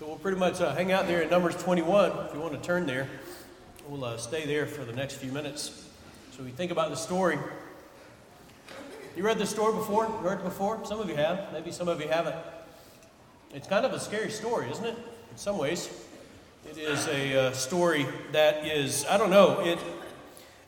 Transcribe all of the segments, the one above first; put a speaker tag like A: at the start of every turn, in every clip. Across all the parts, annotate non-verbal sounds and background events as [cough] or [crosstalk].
A: So we'll pretty much uh, hang out there in Numbers 21 if you want to turn there. We'll uh, stay there for the next few minutes. So we think about the story. You read this story before? Heard it before? Some of you have. Maybe some of you haven't. It's kind of a scary story, isn't it? In some ways. It is a uh, story that is, I don't know, it,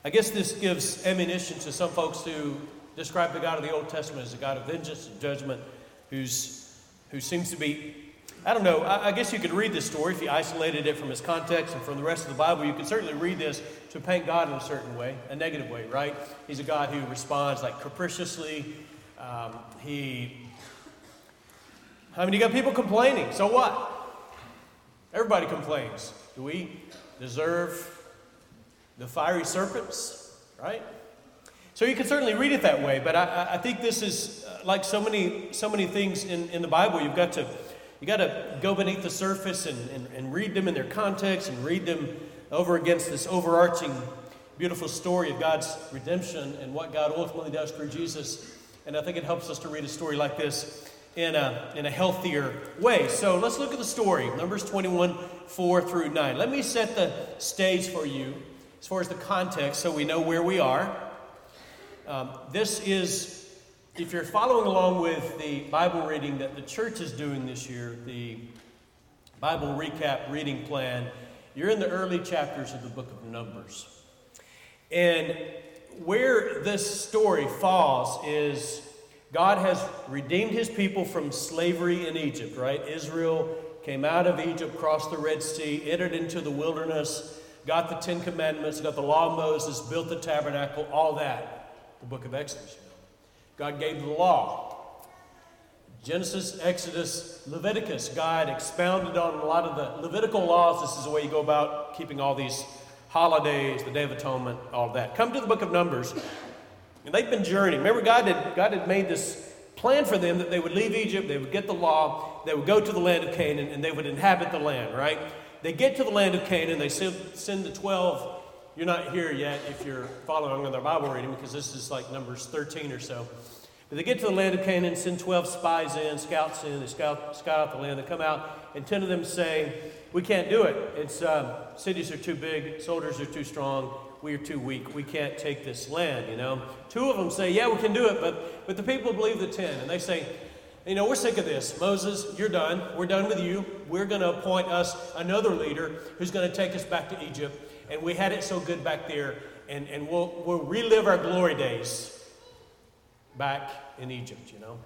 A: I guess this gives ammunition to some folks to describe the God of the Old Testament as a God of vengeance and judgment who's, who seems to be I don't know. I, I, guess you could read this story if you isolated it from its context and from the rest of the Bible. You could certainly read this to paint God in a certain way, a negative way, right? He's a God who responds like capriciously. Um, he. I mean, you got people complaining. So what? Everybody complains. Do we deserve the fiery serpents, right? So you can certainly read it that way, but I, I think this is uh, like so many, so many things in, in the Bible. You've got to you got to go beneath the surface and, and, and read them in their context and read them over against this overarching, beautiful story of God's redemption and what God ultimately does through Jesus. And I think it helps us to read a story like this in a, in a healthier way. So let's look at the story Numbers 21 4 through 9. Let me set the stage for you as far as the context so we know where we are. Um, this is if you're following along with the Bible reading that the church is doing this year, the Bible recap reading plan, you're in the early chapters of the book of Numbers. And where this story falls is God has redeemed his people from slavery in Egypt, right? Israel came out of Egypt, crossed the Red Sea, entered into the wilderness, got the Ten Commandments, got the law of Moses, built the tabernacle, all that. The book of Exodus. God gave the law. Genesis, Exodus, Leviticus, God expounded on a lot of the Levitical laws. This is the way you go about keeping all these holidays, the Day of Atonement, all of that. Come to the book of Numbers. And they've been journeying. Remember, God had, God had made this plan for them that they would leave Egypt, they would get the law, they would go to the land of Canaan, and they would inhabit the land, right? They get to the land of Canaan, they send, send the 12 you're not here yet if you're following on their Bible reading because this is like Numbers 13 or so. But they get to the land of Canaan, send 12 spies in, scouts in, they scout, scout out the land. They come out, and 10 of them say, We can't do it. It's um, cities are too big, soldiers are too strong, we are too weak. We can't take this land, you know. Two of them say, Yeah, we can do it, but, but the people believe the 10. And they say, you know, we're sick of this. Moses, you're done. We're done with you. We're going to appoint us another leader who's going to take us back to Egypt and we had it so good back there, and, and we'll, we'll relive our glory days back in Egypt, you know.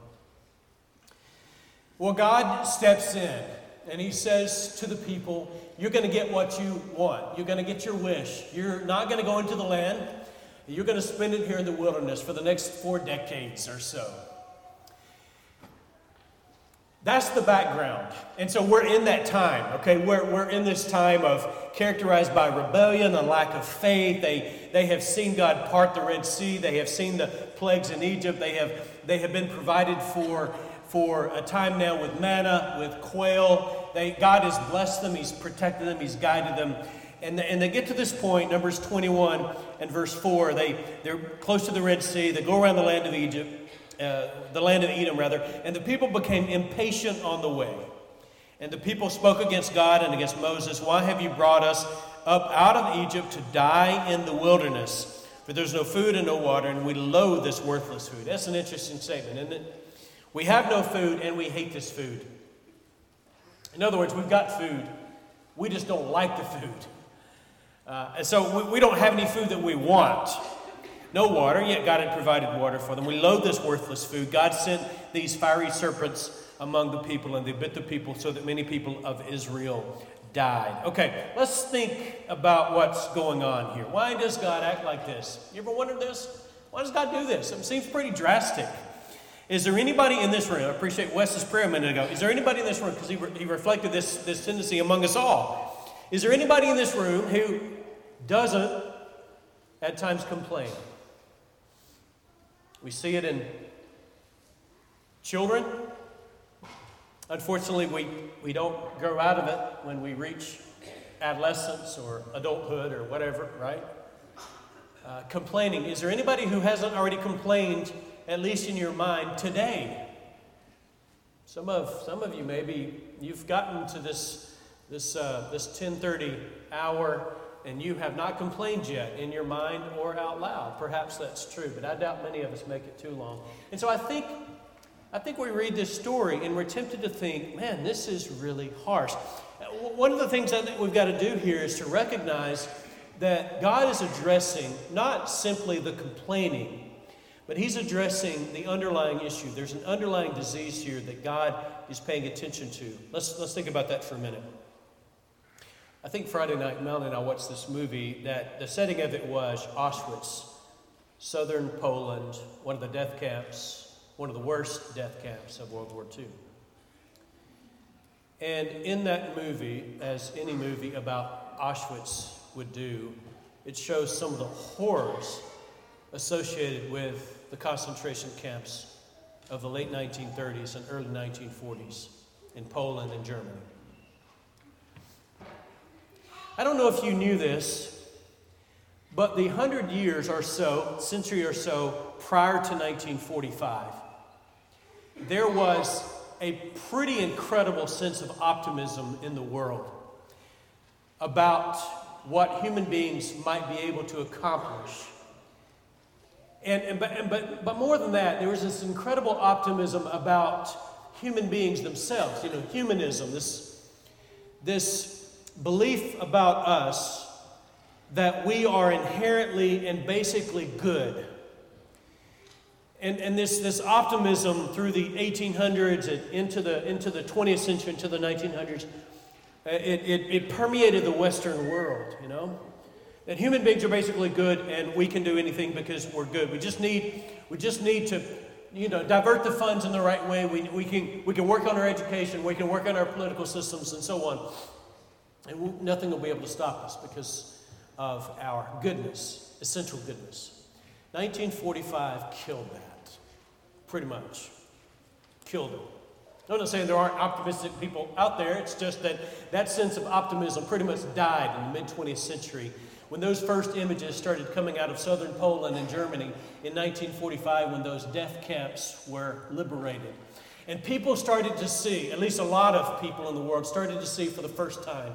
A: Well, God steps in and he says to the people, You're going to get what you want. You're going to get your wish. You're not going to go into the land. You're going to spend it here in the wilderness for the next four decades or so. That's the background. And so we're in that time, okay? We're, we're in this time of characterized by rebellion and lack of faith. They, they have seen God part the Red Sea. They have seen the plagues in Egypt. They have, they have been provided for for a time now with manna, with quail. They, God has blessed them, He's protected them, He's guided them. And, and they get to this point, Numbers 21 and verse 4. They, they're close to the Red Sea. They go around the land of Egypt. Uh, the land of Edom, rather, and the people became impatient on the way. And the people spoke against God and against Moses, Why have you brought us up out of Egypt to die in the wilderness? For there's no food and no water, and we loathe this worthless food. That's an interesting statement, isn't it? We have no food, and we hate this food. In other words, we've got food, we just don't like the food. Uh, and so we, we don't have any food that we want no water, yet God had provided water for them. We loathe this worthless food. God sent these fiery serpents among the people, and they bit the people so that many people of Israel died. Okay, let's think about what's going on here. Why does God act like this? You ever wondered this? Why does God do this? It seems pretty drastic. Is there anybody in this room? I appreciate Wes's prayer a minute ago. Is there anybody in this room? Because he, re- he reflected this, this tendency among us all. Is there anybody in this room who doesn't at times complain? We see it in children. Unfortunately, we, we don't grow out of it when we reach adolescence or adulthood or whatever, right? Uh, complaining. Is there anybody who hasn't already complained, at least in your mind, today? Some of, some of you maybe you've gotten to this, this, uh, this 1030 hour and you have not complained yet in your mind or out loud. Perhaps that's true, but I doubt many of us make it too long. And so I think, I think we read this story and we're tempted to think, man, this is really harsh. One of the things I think we've got to do here is to recognize that God is addressing not simply the complaining but he's addressing the underlying issue. There's an underlying disease here that God is paying attention to. Let's, let's think about that for a minute. I think Friday night, and I watched this movie that the setting of it was Auschwitz, southern Poland, one of the death camps, one of the worst death camps of World War II. And in that movie, as any movie about Auschwitz would do, it shows some of the horrors associated with the concentration camps of the late 1930s and early 1940s in Poland and Germany. I don't know if you knew this, but the hundred years or so, century or so prior to 1945, there was a pretty incredible sense of optimism in the world about what human beings might be able to accomplish. And, and, but, and, but, but more than that, there was this incredible optimism about human beings themselves, you know, humanism, this, this belief about us that we are inherently and basically good. And, and this, this optimism through the 1800s and into the, into the 20th century, into the 1900s, uh, it, it, it permeated the Western world, you know? that human beings are basically good and we can do anything because we're good. We just need, we just need to you know, divert the funds in the right way. We, we, can, we can work on our education, we can work on our political systems, and so on. And nothing will be able to stop us because of our goodness, essential goodness. 1945 killed that, pretty much. Killed it. I'm not saying there aren't optimistic people out there, it's just that that sense of optimism pretty much died in the mid 20th century when those first images started coming out of southern Poland and Germany in 1945 when those death camps were liberated. And people started to see, at least a lot of people in the world started to see for the first time,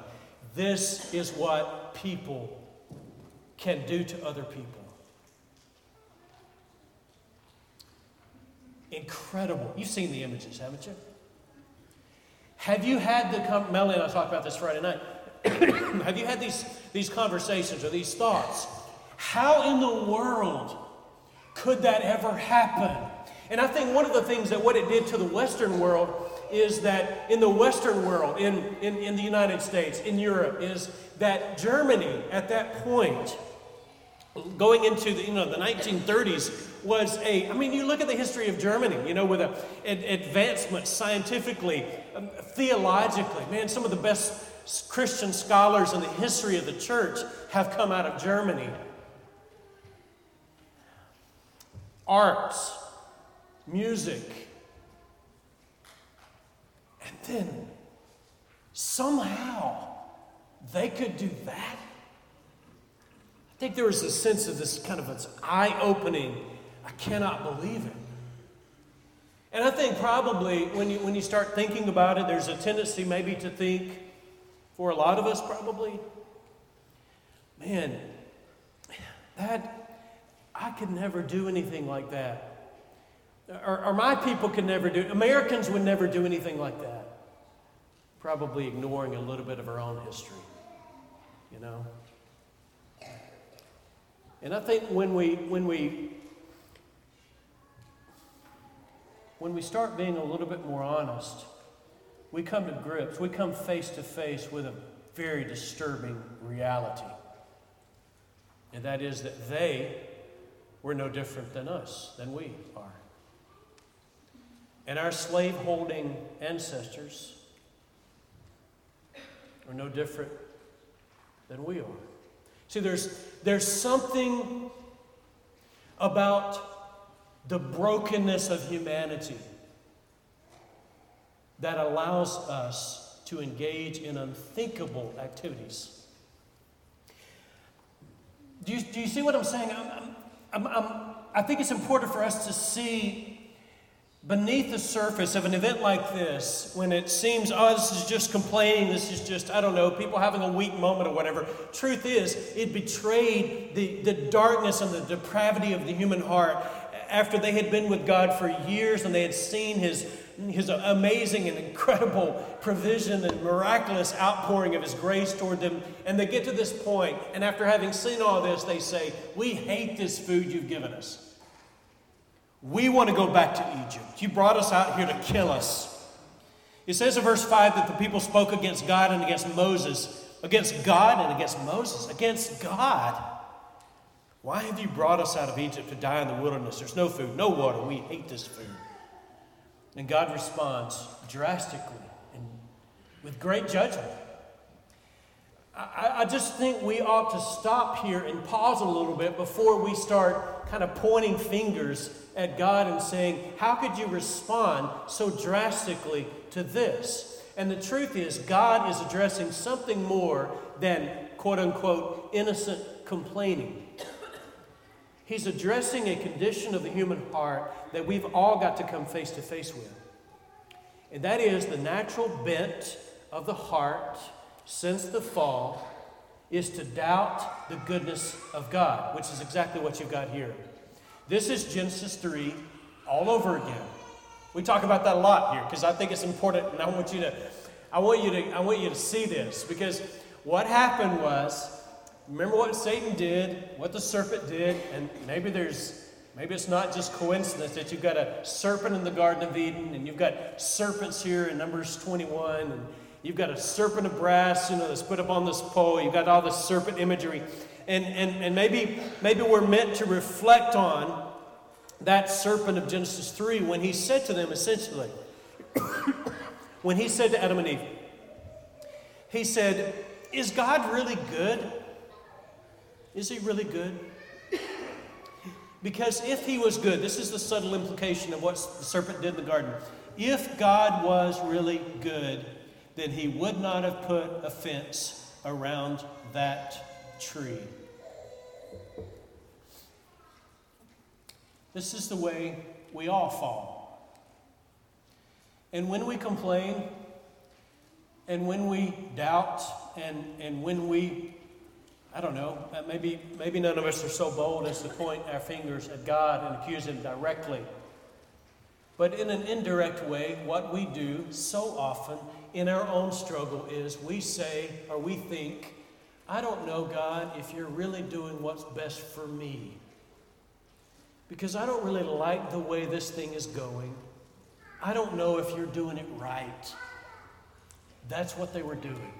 A: this is what people can do to other people. Incredible. You've seen the images, haven't you? Have you had the, Melanie and I talked about this Friday night. [coughs] Have you had these, these conversations or these thoughts? How in the world could that ever happen? And I think one of the things that what it did to the Western world is that in the Western world, in, in, in the United States, in Europe, is that Germany at that point, going into the, you know, the 1930s, was a, I mean, you look at the history of Germany, you know, with a, an advancement scientifically, um, theologically, man, some of the best Christian scholars in the history of the church have come out of Germany. Arts, music, somehow they could do that. I think there was a sense of this kind of its eye opening. I cannot believe it. And I think probably when you, when you start thinking about it, there's a tendency maybe to think, for a lot of us, probably, man, that, I could never do anything like that. Or, or my people could never do, Americans would never do anything like that. Probably ignoring a little bit of our own history, you know? And I think when we, when we, when we start being a little bit more honest, we come to grips, we come face to face with a very disturbing reality. And that is that they were no different than us, than we are. And our slave holding ancestors are no different than we are. See, there's, there's something about the brokenness of humanity that allows us to engage in unthinkable activities. Do you, do you see what I'm saying? I'm, I'm, I'm, i think it's important for us to see beneath the surface of an event like this, when it seems, oh, this is just complaining, this is just, I don't know, people having a weak moment or whatever, truth is, it betrayed the, the darkness and the depravity of the human heart after they had been with God for years and they had seen His, his amazing and incredible provision and miraculous outpouring of His grace toward them. And they get to this point, and after having seen all this, they say, We hate this food you've given us. We want to go back to Egypt. You brought us out here to kill us. It says in verse 5 that the people spoke against God and against Moses. Against God and against Moses. Against God. Why have you brought us out of Egypt to die in the wilderness? There's no food, no water. We hate this food. And God responds drastically and with great judgment. I, I, just think we ought to stop here and pause a little bit before we start kind of pointing fingers at God and saying, How could you respond so drastically to this? And the truth is, God is addressing something more than quote unquote innocent complaining. He's addressing a condition of the human heart that we've all got to come face to face with. And that is the natural bent of the heart since the fall is to doubt the goodness of God, which is exactly what you've got here. This is Genesis 3 all over again. We talk about that a lot here because I think it's important and I want you to I want you to I want you to see this because what happened was remember what Satan did, what the serpent did, and maybe there's maybe it's not just coincidence that you've got a serpent in the Garden of Eden and you've got serpents here in Numbers 21 and you've got a serpent of brass, you know, that's put up on this pole, you've got all this serpent imagery. And, and, and maybe, maybe we're meant to reflect on that serpent of Genesis 3 when he said to them essentially, [coughs] when he said to Adam and Eve, he said, Is God really good? Is he really good? Because if he was good, this is the subtle implication of what the serpent did in the garden. If God was really good, then he would not have put a fence around that tree. This is the way we all fall. And when we complain, and when we doubt, and, and when we, I don't know, uh, maybe, maybe none of us are so bold as to point our fingers at God and accuse Him directly. But in an indirect way, what we do so often in our own struggle is we say or we think, I don't know, God, if you're really doing what's best for me. Because I don't really like the way this thing is going. I don't know if you're doing it right. That's what they were doing.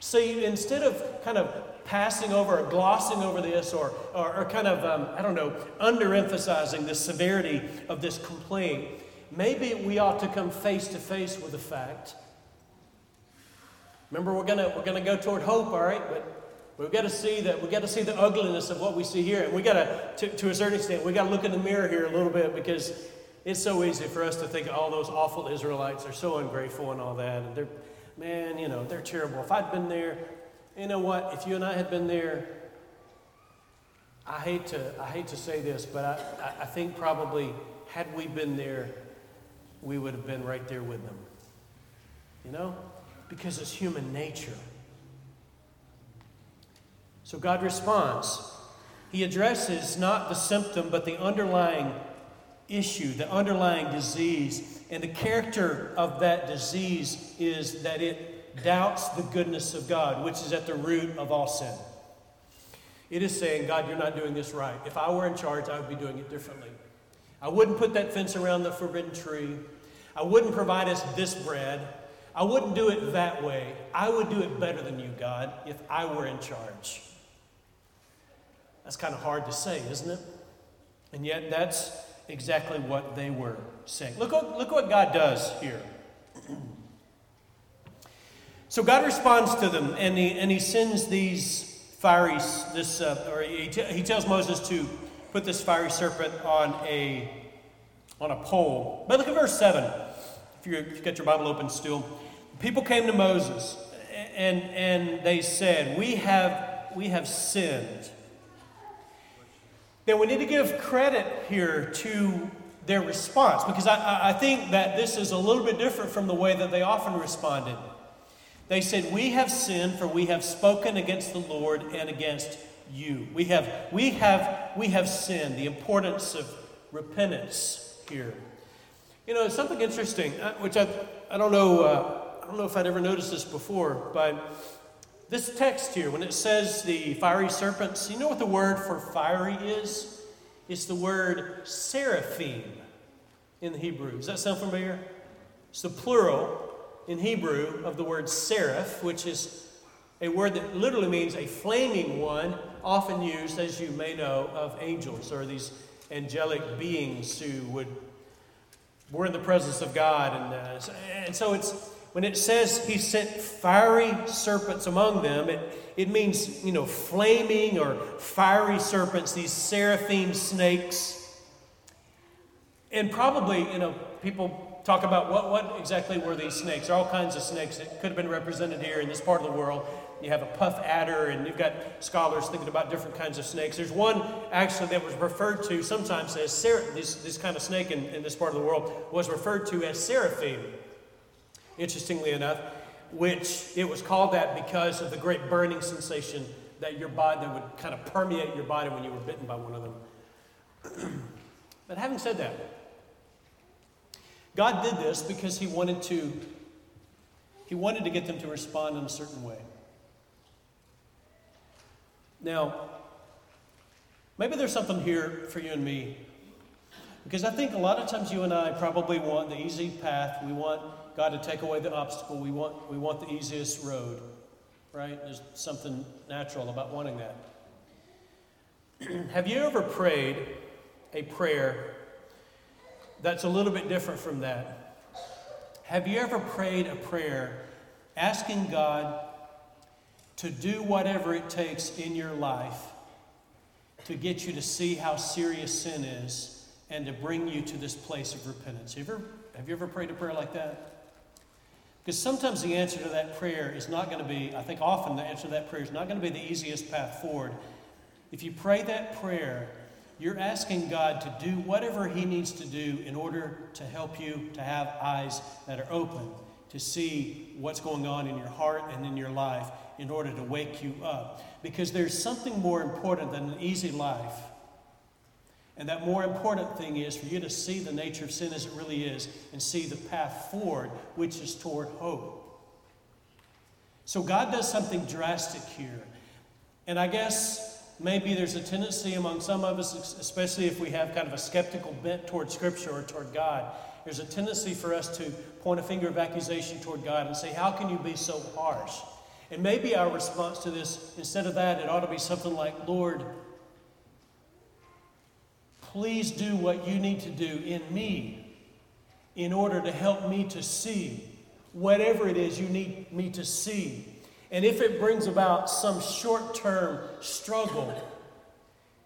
A: See, instead of kind of passing over or glossing over this or, or, or kind of, um, I don't know, underemphasizing the severity of this complaint, maybe we ought to come face to face with the fact Remember, we're gonna we're gonna go toward hope, all right? But we've got to see that we got to see the ugliness of what we see here, and we got to, to a certain extent, we got to look in the mirror here a little bit because it's so easy for us to think all those awful Israelites are so ungrateful and all that, and they're man, you know, they're terrible. If I'd been there, you know what? If you and I had been there, I hate to I hate to say this, but I, I think probably had we been there, we would have been right there with them. You know? Because it's human nature. So God responds. He addresses not the symptom, but the underlying issue, the underlying disease. And the character of that disease is that it doubts the goodness of God, which is at the root of all sin. It is saying, God, you're not doing this right. If I were in charge, I would be doing it differently. I wouldn't put that fence around the forbidden tree. I wouldn't provide us this bread. I wouldn't do it that way. I would do it better than you, God, if I were in charge. That's kind of hard to say, isn't it? And yet, that's exactly what they were saying. Look, what, look what God does here. so God responds to them, and he, and he sends these fiery, this, uh, or he, he tells Moses to put this fiery serpent on a, on a pole. But look at verse 7. If, you have got your Bible open still. People came to Moses and, and they said, we have, we have sinned. Now, we need to give credit here to their response because I, I think that this is a little bit different from the way that they often responded. They said, We have sinned, for we have spoken against the Lord and against you. We have, we have, we have sinned. The importance of repentance here. You know, something interesting, uh, which I, I don't know, uh, I don't know if I'd ever noticed this before, but this text here, when it says the fiery serpents, you know what the word for fiery is? It's the word seraphim in the Hebrew. Does that sound familiar? It's the plural in Hebrew of the word seraph, which is a word that literally means a flaming one, often used, as you may know, of angels or these angelic beings who would were in the presence of God. And, uh, and so it's when it says he sent fiery serpents among them, it, it means, you know, flaming or fiery serpents, these seraphim snakes. And probably, you know, people talk about what, what exactly were these snakes. There are all kinds of snakes that could have been represented here in this part of the world. You have a puff adder, and you've got scholars thinking about different kinds of snakes. There's one actually that was referred to sometimes as this, this kind of snake in, in this part of the world was referred to as seraphim. Interestingly enough, which it was called that because of the great burning sensation that your body that would kind of permeate your body when you were bitten by one of them. [clears throat] but having said that, God did this because he wanted to he wanted to get them to respond in a certain way. Now, maybe there's something here for you and me. Because I think a lot of times you and I probably want the easy path. We want God to take away the obstacle. We want, we want the easiest road, right? There's something natural about wanting that. [clears throat] Have you ever prayed a prayer that's a little bit different from that? Have you ever prayed a prayer asking God to do whatever it takes in your life to get you to see how serious sin is and to bring you to this place of repentance? Have you ever, have you ever prayed a prayer like that? Because sometimes the answer to that prayer is not going to be, I think often the answer to that prayer is not going to be the easiest path forward. If you pray that prayer, you're asking God to do whatever He needs to do in order to help you to have eyes that are open, to see what's going on in your heart and in your life in order to wake you up. Because there's something more important than an easy life. And that more important thing is for you to see the nature of sin as it really is and see the path forward, which is toward hope. So God does something drastic here. And I guess maybe there's a tendency among some of us, especially if we have kind of a skeptical bent toward Scripture or toward God, there's a tendency for us to point a finger of accusation toward God and say, How can you be so harsh? And maybe our response to this, instead of that, it ought to be something like, Lord, please do what you need to do in me in order to help me to see whatever it is you need me to see. And if it brings about some short term struggle,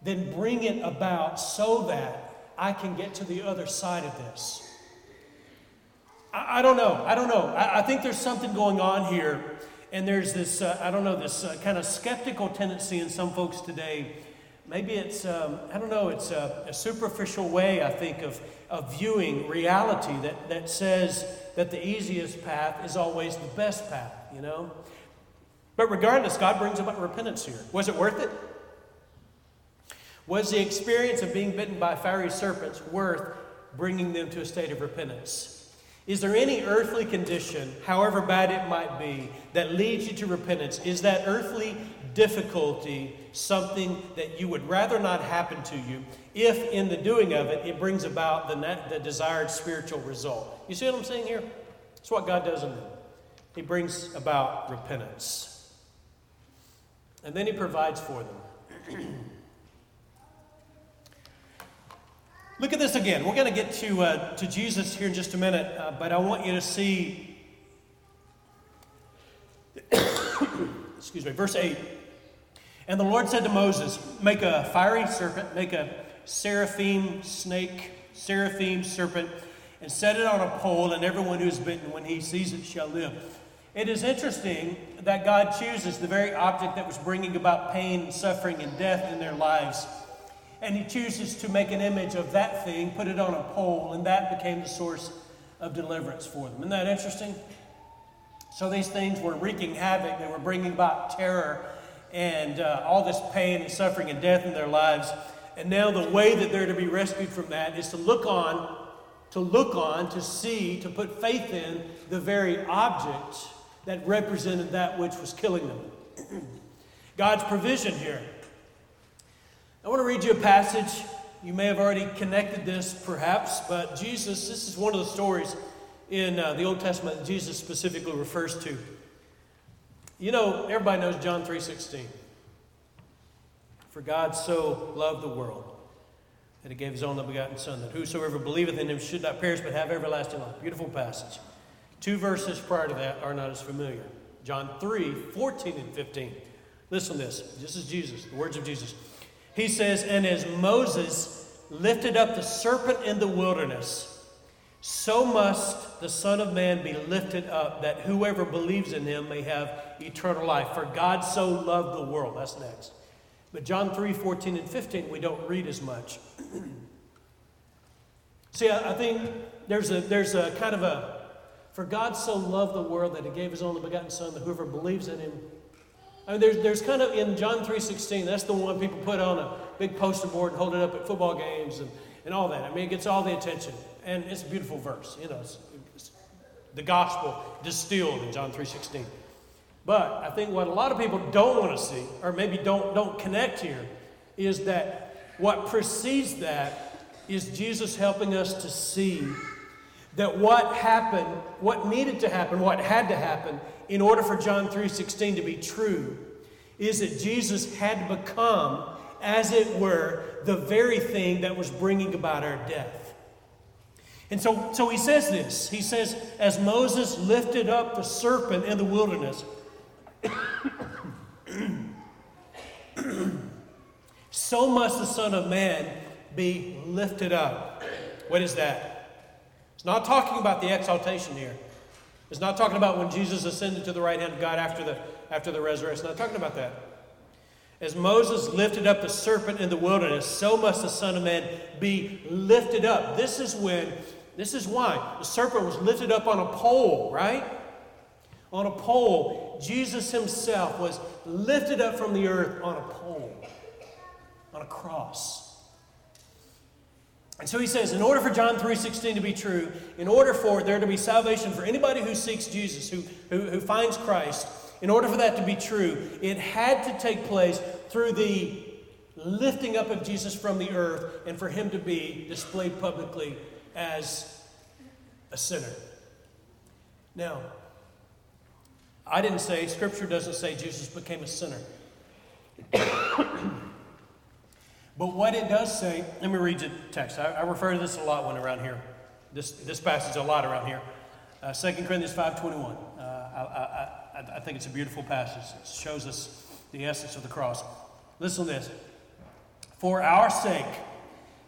A: then bring it about so that I can get to the other side of this. I, I don't know. I don't know. I, I, think there's something going on here. And there's this, uh, I don't know, this uh, kind of skeptical tendency in some folks today maybe it's, um, I don't know, it's a, a, superficial way, I think, of, of viewing reality that, that says that the easiest path is always the best path, you know? But regardless, God brings about repentance here. Was it worth it? Was the experience of being bitten by fiery serpents worth bringing them to a state of repentance? Is there any earthly condition, however bad it might be, that leads you to repentance? Is that earthly difficulty something that you would rather not happen to you if, in the doing of it, it brings about the, the desired spiritual result. You see what I'm saying here? It's what God does in them. He brings about repentance. And then He provides for them. [clears throat] Look at this again. We're going to get to, uh, to Jesus here in just a minute, uh, but I want you to see. [coughs] excuse me, verse 8. And the Lord said to Moses, Make a fiery serpent, make a seraphim snake, seraphim serpent, and set it on a pole, and everyone who is bitten, when he sees it, shall live. It is interesting that God chooses the very object that was bringing about pain, and suffering, and death in their lives. And he chooses to make an image of that thing, put it on a pole, and that became the source of deliverance for them. Isn't that interesting? So these things were wreaking havoc, they were bringing about terror and uh, all this pain and suffering and death in their lives. And now the way that they're to be rescued from that is to look on, to look on, to see, to put faith in the very object that represented that which was killing them. [clears throat] God's provision here. I want to read you a passage. You may have already connected this, perhaps, but Jesus, this is one of the stories in uh, the Old Testament that Jesus specifically refers to. You know, everybody knows John 3:16. For God so loved the world that he gave his only begotten Son, that whosoever believeth in him should not perish but have everlasting life. Beautiful passage. Two verses prior to that are not as familiar. John 3, 14 and 15. Listen to this. This is Jesus, the words of Jesus. He says, And as Moses lifted up the serpent in the wilderness, so must the Son of Man be lifted up, that whoever believes in him may have eternal life. For God so loved the world. That's next. But John 3 14 and 15, we don't read as much. [clears throat] See, I, I think there's a, there's a kind of a, for God so loved the world that he gave his only begotten Son, that whoever believes in him. I mean, there's, there's kind of in John 3.16, that's the one people put on a big poster board and hold it up at football games and, and all that. I mean, it gets all the attention. And it's a beautiful verse. You know, it's, it's the gospel distilled in John 3.16. But I think what a lot of people don't want to see, or maybe don't, don't connect here, is that what precedes that is Jesus helping us to see that what happened, what needed to happen, what had to happen in order for John 3:16 to be true is that Jesus had become as it were the very thing that was bringing about our death. And so, so he says this. He says, as Moses lifted up the serpent in the wilderness, [coughs] so must the Son of Man be lifted up. What is that? It's not talking about the exaltation here. It's not talking about when Jesus ascended to the right hand of God after the, after the resurrection. It's not talking about that. As Moses lifted up the serpent in the wilderness, so must the Son of Man be lifted up. This is when, this is why the serpent was lifted up on a pole, right? On a pole. Jesus himself was lifted up from the earth on a pole, on a cross. And so he says, in order for John 3.16 to be true, in order for there to be salvation for anybody who seeks Jesus, who, who, who finds Christ, in order for that to be true, it had to take place through the lifting up of Jesus from the earth and for him to be displayed publicly as a sinner. Now, I didn't say, Scripture doesn't say Jesus became a sinner. But what it does say, let me read the text. I, I, refer to this a lot when around here. This, this passage a lot around here. Uh, 2 Corinthians 5.21. Uh, I, I, I think it's a beautiful passage. It shows us the essence of the cross. Listen to this. For our sake,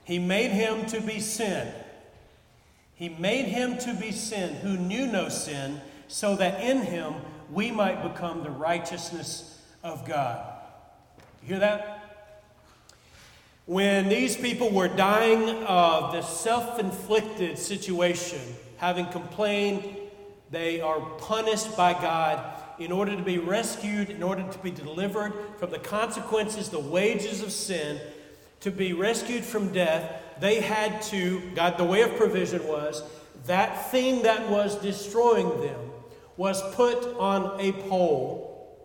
A: he made him to be sin. He made him to be sin who knew no sin, so that in him we might become the righteousness of God. You hear that? When these people were dying of the self inflicted situation, having complained, they are punished by God in order to be rescued, in order to be delivered from the consequences, the wages of sin, to be rescued from death. They had to, God, the way of provision was that thing that was destroying them was put on a pole,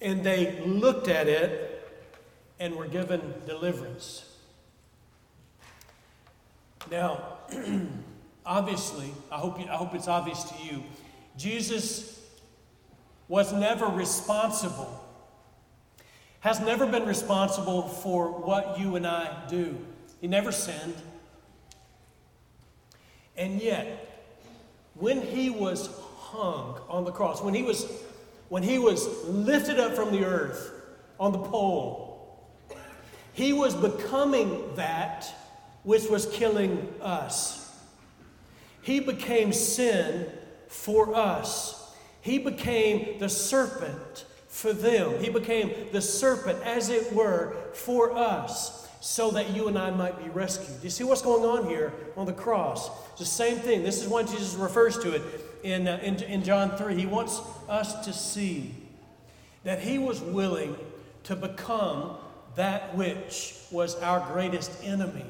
A: and they looked at it and were given deliverance. Now, [clears throat] obviously, I hope, you, I hope it's obvious to you, Jesus was never responsible, has never been responsible for what you and I do. He never sinned. And yet, when he was hung on the cross, when he was, when he was lifted up from the earth on the pole, he was becoming that which was killing us. He became sin for us. He became the serpent for them. He became the serpent, as it were, for us, so that you and I might be rescued. You see what's going on here on the cross? It's the same thing. This is why Jesus refers to it in, uh, in, in John 3. He wants us to see that he was willing to become that which was our greatest enemy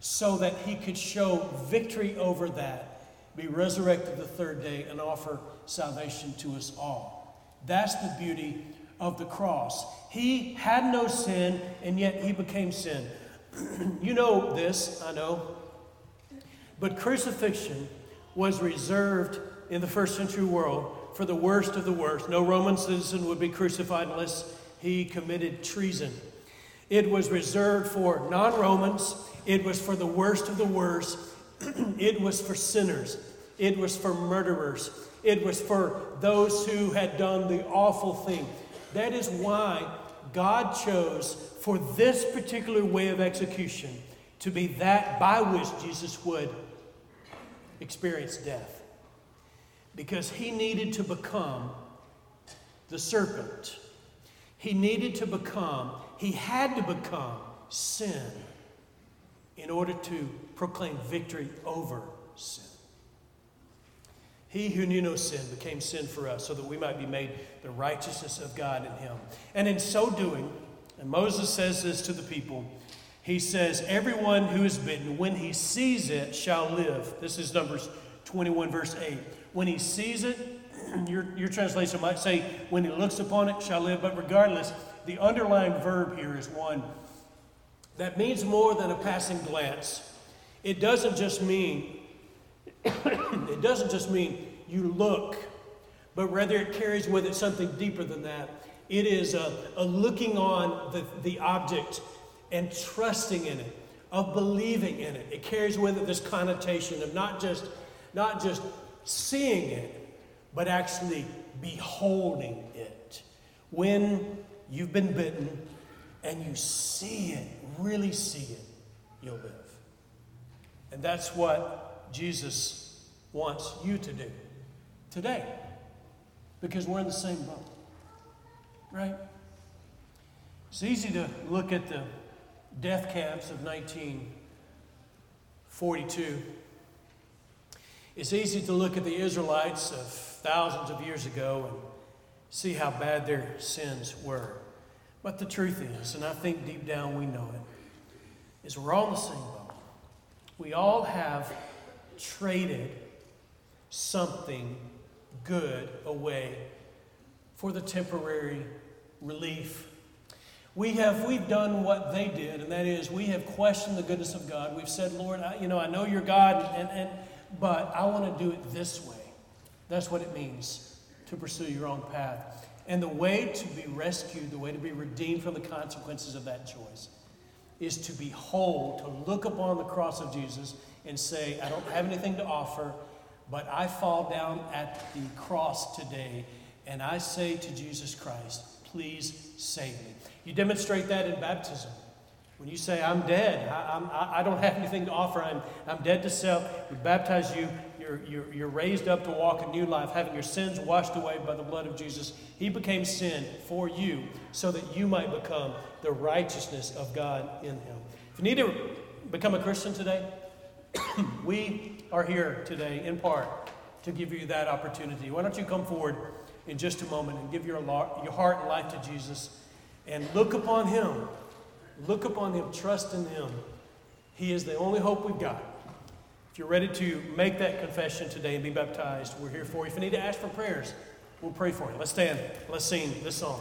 A: so that he could show victory over that, be resurrected the third day, and offer salvation to us all. That's the beauty of the cross. He had no sin, and yet he became sin. [clears throat] you know this, I know. But crucifixion was reserved in the first century world for the worst of the worst. No Roman citizen would be crucified unless he committed treason. It was reserved for non Romans, it was for the worst of the worst, [clears throat] it was for sinners, it was for murderers, it was for those who had done the awful thing. That is why God chose for this particular way of execution to be that by which Jesus would experience death. Because he needed to become the serpent. He needed to become, he had to become sin in order to proclaim victory over sin. He who knew no sin became sin for us so that we might be made the righteousness of God in him. And in so doing, and Moses says this to the people, he says, Everyone who is bitten, when he sees it, shall live. This is Numbers 21, verse 8. When he sees it, [clears throat] your, your translation might say, when he looks upon it, shall live. But regardless, the underlying verb here is one that means more than a passing glance. It doesn't just mean [coughs] it doesn't just mean you look, but rather it carries with it something deeper than that. It is a, a looking on the, the object and trusting in it, of believing in it. It carries with it this connotation of not just, not just seeing it, but actually beholding it. When you've been bitten and you see it, really see it, you'll live. And that's what Jesus wants you to do today because we're in the same boat, right? It's easy to look at the death camps of 1942. It's easy to look at the Israelites of thousands of years ago and see how bad their sins were. But the truth is, and I think deep down we know it, is we're all the same boat. We all have traded something good away for the temporary relief. We have we've done what they did, and that is we have questioned the goodness of God. We've said, Lord, I, you know, I know you're God, and, and but I want to do it this way. That's what it means to pursue your own path. And the way to be rescued, the way to be redeemed from the consequences of that choice, is to be whole, to look upon the cross of Jesus and say, I don't have anything to offer, but I fall down at the cross today and I say to Jesus Christ, please save me. You demonstrate that in baptism. When you say, I'm dead, I, I'm, I don't have anything to offer, I'm, I'm dead to self, we baptize you, you're, you're, you're raised up to walk a new life, having your sins washed away by the blood of Jesus. He became sin for you so that you might become the righteousness of God in Him. If you need to become a Christian today, [coughs] we are here today in part to give you that opportunity. Why don't you come forward in just a moment and give your, your heart and life to Jesus and look upon Him. Look upon Him, trust in Him. He is the only hope we've got. If you're ready to make that confession today and be baptized, we're here for you. If you need to ask for prayers, we'll pray for you. Let's stand. Let's sing this song.